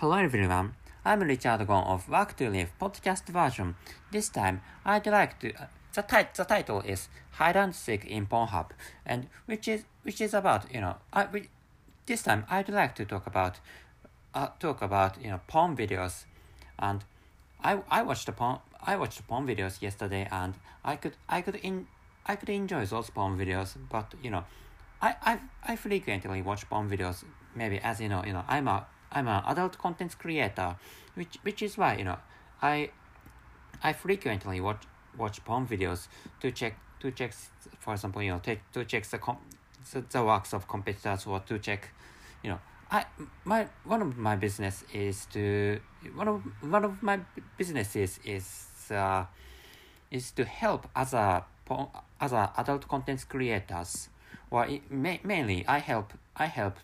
Hello everyone, I'm Richard Gon of Work to Live podcast version. This time, I'd like to. Uh, the, the title is Hide and Seek in Pornhub, and which is which is about you know. I, we, this time, I'd like to talk about uh, talk about you know porn videos, and I I watched the porn I watched porn videos yesterday, and I could I could in I could enjoy those porn videos, but you know, I I I frequently watch porn videos. Maybe as you know, you know, I'm a I'm an adult content creator, which which is why you know I I frequently watch watch porn videos to check to check for example you know take to check the com- the, the works of competitors or to check you know. I my one of my business is to one of one of my businesses is uh, is to help other other adult content creators. Or mainly I help I help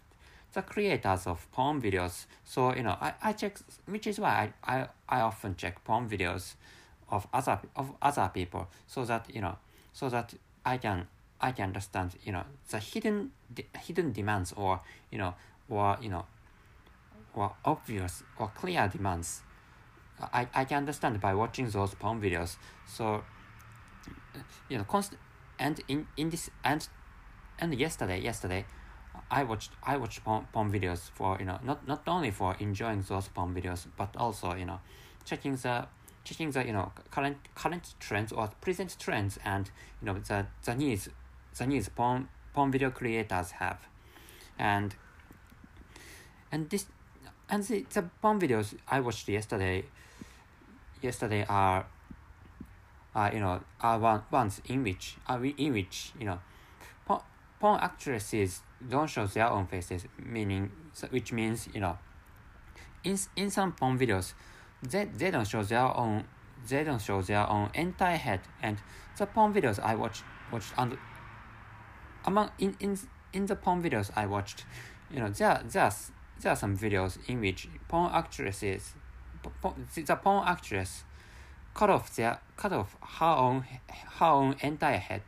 the creators of porn videos. So you know, I, I check, which is why I, I, I often check porn videos of other of other people, so that you know, so that I can I can understand you know the hidden de- hidden demands or you know or you know or obvious or clear demands. I, I can understand by watching those porn videos. So you know, constant and in in this and and yesterday yesterday I watched I watched porn, porn videos for you know not not only for enjoying those porn videos but also you know checking the checking the you know current current trends or present trends and you know the the needs the needs porn porn video creators have. And and this and the, the porn videos I watched yesterday yesterday are are you know are one, ones in which are in which you know porn, actresses don't show their own faces, meaning which means you know, in in some porn videos, they they don't show their own they don't show their own entire head, and the porn videos I watched watched and among in in in the porn videos I watched, you know there there's there are some videos in which porn actresses, porn, the porn actress, cut off their cut off her own her own entire head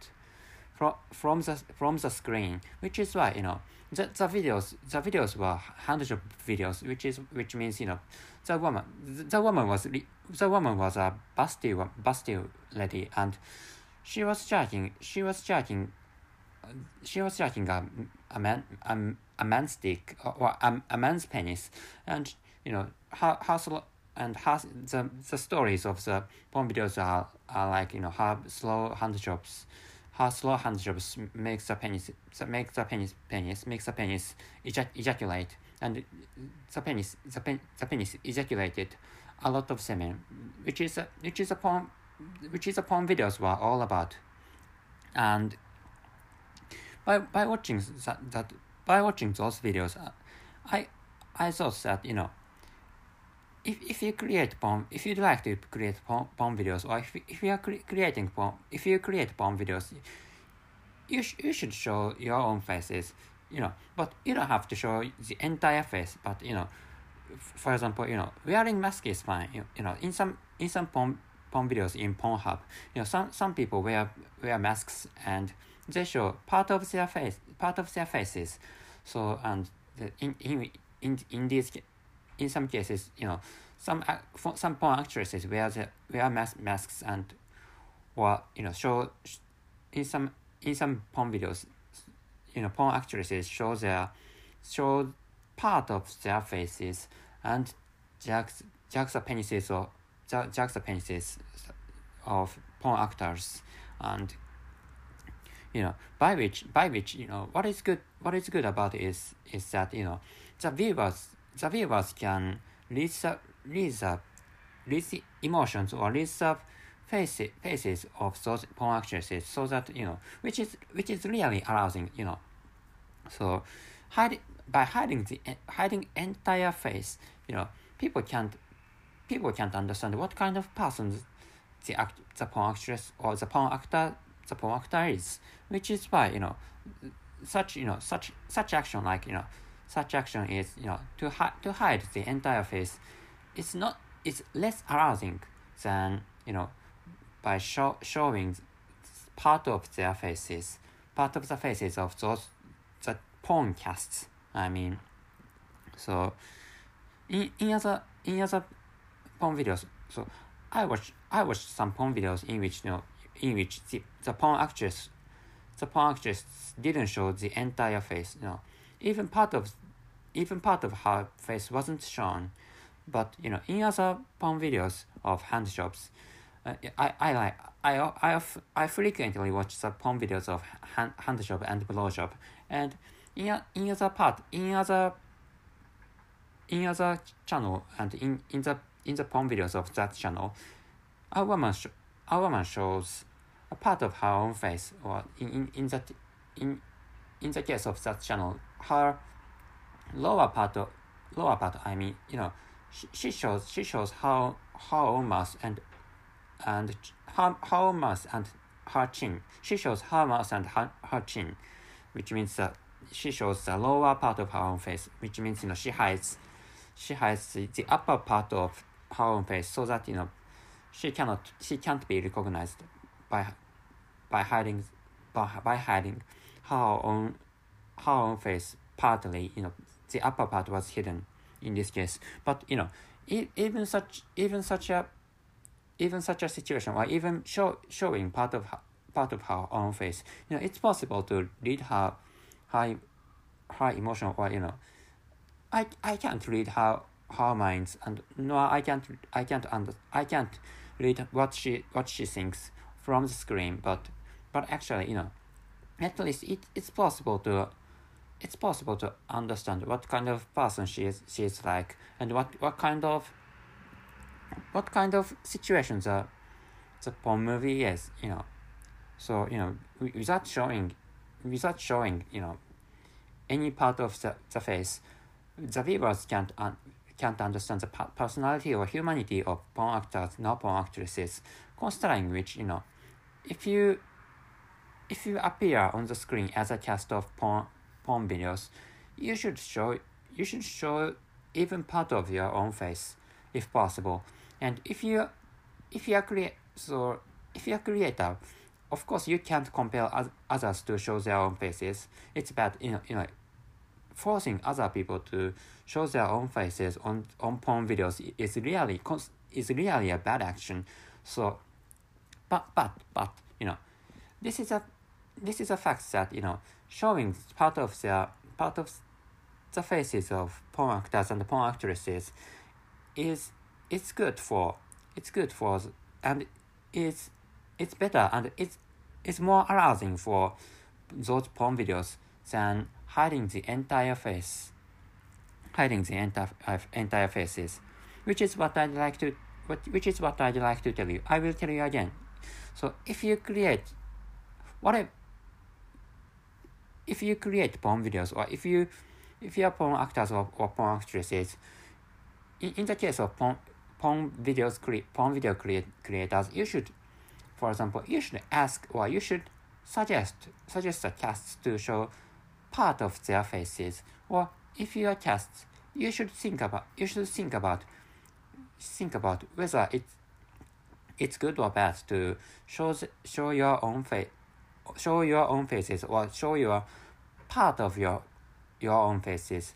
from from the from the screen, which is why you know the, the videos the videos were hundreds of videos, which is which means you know the woman the, the woman was the woman was a busty busty lady and she was charging she was charging she was charging a a man a, a man's dick or a, a man's penis and you know her her and her the the stories of the porn videos are, are like you know her slow hand jobs her slow hand jobs makes the penis makes the penis penis makes the penis ejac- ejaculate. And the penis the, pen, the penis ejaculated. A lot of semen which is a, which is a porn which is a porn videos were all about. And by by watching that, that by watching those videos uh, i i thought that you know if, if you create porn, if you'd like to create porn, porn videos, or if, if you are cre- creating porn, if you create porn videos, you, sh- you should show your own faces, you know, but you don't have to show the entire face, but, you know, for example, you know, wearing mask is fine, you, you know, in some, in some porn, porn videos in Pornhub, you know, some, some people wear, wear masks and they show part of their face, part of their faces, so, and in, in, in, in these in some cases, you know, some some porn actresses wear the, wear mas- masks and or you know show in some in some porn videos, you know, porn actresses show their show part of their faces and jacks jacks the penises or jacks the penises of porn actors and you know by which by which you know what is good what is good about is is that you know the viewers the viewers can read the, the, emotions or read the faces, faces of those porn actresses so that, you know, which is, which is really arousing, you know. So, hide, by hiding the, hiding entire face, you know, people can't, people can't understand what kind of person the act, the porn actress or the porn actor, the porn actor is, which is why, you know, such, you know, such, such action like, you know, such action is you know to hide to hide the entire face it's not it's less arousing than you know by show, showing part of their faces part of the faces of those the porn casts i mean so in in other in other porn videos, so I watch I watched some porn videos in which you know in which the, the porn actress the porn actress didn't show the entire face. You know, even part of even part of her face wasn't shown. But you know, in other porn videos of hand jobs, uh, I I like I I I frequently watch the porn videos of hand hand job and blow job, and in in other part in other in other channel and in in the in the porn videos of that channel, a woman sh- a woman shows a part of her own face, or in in, in that in in the case of that channel, her lower part lower part. I mean, you know, she, she shows she shows how own mouth and and her, own mouth and her chin. She shows her mouth and her, her chin, which means that she shows the lower part of her own face, which means you know she hides she hides the, the upper part of her own face so that you know she cannot she can't be recognized by by hiding by, by hiding her own her own face partly you know the upper part was hidden in this case. But you know even such even such a even such a situation or even show, showing part of her, part of her own face you know it's possible to read her her her emotion or you know I, I can't read her her minds and no I can't I can't under, I can't read what she what she thinks from the screen but but actually you know at least it, it's possible to it's possible to understand what kind of person she is she is like and what what kind of what kind of situations the the porn movie is you know. So you know without showing without showing you know any part of the, the face the viewers can't un- can't understand the personality or humanity of porn actors not porn actresses. Considering which you know if you if you appear on the screen as a cast of porn porn videos you should show you should show even part of your own face if possible and if you if you are create so if you are creator of course you can't compel others to show their own faces it's bad you know you know forcing other people to show their own faces on, on porn videos is really is really a bad action. So, but but but you know, this is a this is a fact that you know showing part of their part of the faces of porn actors and porn actresses is it's good for it's good for and it's it's better and it's it's more arousing for those porn videos than hiding the entire face, hiding the entire uh, entire faces, which is what I'd like to, what, which is what I'd like to tell you. I will tell you again. So if you create, what if, if you create porn videos or if you, if you are porn actors or, or porn actresses, in, in the case of porn, porn videos, cre- porn video create, creators, you should, for example, you should ask or you should suggest suggest the casts to show part of their faces. Or if you are cast you should think about you should think about think about whether it's it's good or bad to show show your own face show your own faces or show your part of your your own faces.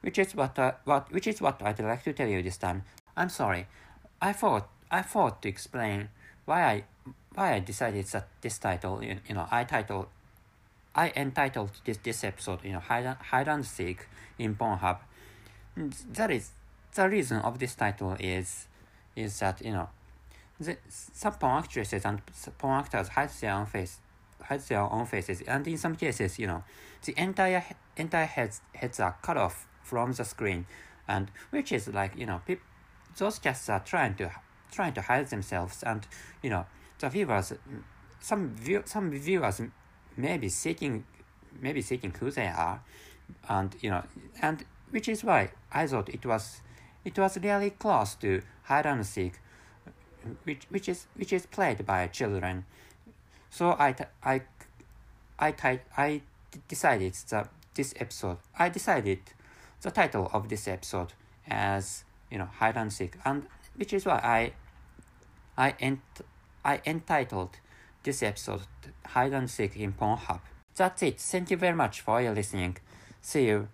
Which is what uh, what which is what I'd like to tell you this time. I'm sorry. I thought I thought to explain why I why I decided that this title you, you know I titled I entitled this this episode, you know, hide, hide and seek in Pornhub. That is the reason of this title is is that you know, the, some porn actresses and porn actors hide their own face, hide their own faces, and in some cases, you know, the entire entire heads heads are cut off from the screen, and which is like you know, pe- those casts are trying to trying to hide themselves, and you know, the viewers, some view some viewers maybe seeking maybe seeking who they are and you know and which is why i thought it was it was really close to hide and seek which which is which is played by children so i i i i, decided that this episode i decided the title of this episode as you know hide and seek and which is why i i ent i entitled this episode hide and seek in Pornhub. That's it. Thank you very much for your listening. See you